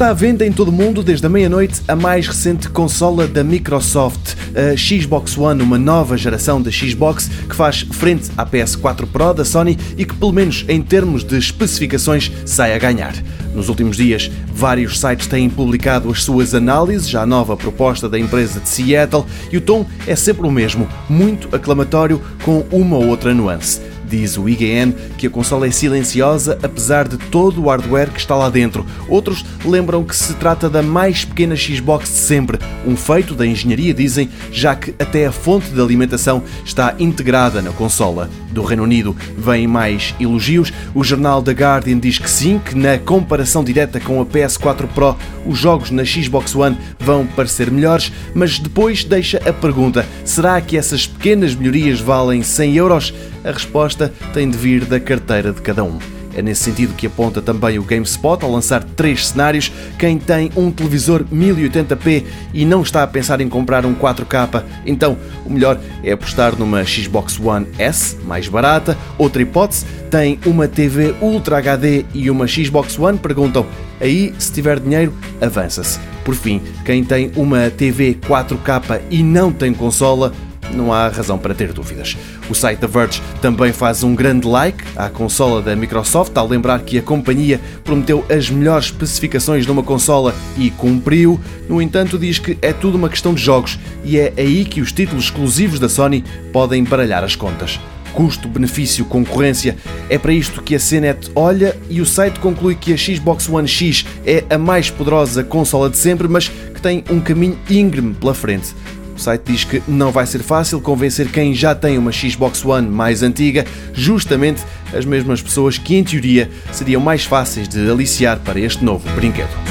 Está à venda em todo o mundo desde a meia-noite a mais recente consola da Microsoft, a Xbox One, uma nova geração da Xbox que faz frente à PS4 Pro da Sony e que, pelo menos em termos de especificações, sai a ganhar. Nos últimos dias, vários sites têm publicado as suas análises à nova proposta da empresa de Seattle e o tom é sempre o mesmo, muito aclamatório, com uma ou outra nuance. Diz o IGN que a consola é silenciosa apesar de todo o hardware que está lá dentro. Outros lembram que se trata da mais pequena Xbox de sempre, um feito da engenharia, dizem, já que até a fonte de alimentação está integrada na consola. Do Reino Unido vêm mais elogios. O jornal The Guardian diz que sim, que na comparação direta com a PS4 Pro, os jogos na Xbox One vão parecer melhores, mas depois deixa a pergunta: será que essas pequenas melhorias valem 100 euros? A resposta tem de vir da carteira de cada um. É nesse sentido que aponta também o GameSpot ao lançar três cenários. Quem tem um televisor 1080p e não está a pensar em comprar um 4K, então o melhor é apostar numa Xbox One S, mais barata. Outra hipótese, tem uma TV Ultra HD e uma Xbox One, perguntam. Aí, se tiver dinheiro, avança-se. Por fim, quem tem uma TV 4K e não tem consola, não há razão para ter dúvidas. O site da Verge também faz um grande like à consola da Microsoft, ao lembrar que a companhia prometeu as melhores especificações numa consola e cumpriu. No entanto, diz que é tudo uma questão de jogos e é aí que os títulos exclusivos da Sony podem baralhar as contas custo, benefício, concorrência. É para isto que a CNET olha e o site conclui que a Xbox One X é a mais poderosa consola de sempre, mas que tem um caminho íngreme pela frente. O site diz que não vai ser fácil convencer quem já tem uma Xbox One mais antiga, justamente as mesmas pessoas que, em teoria, seriam mais fáceis de aliciar para este novo brinquedo.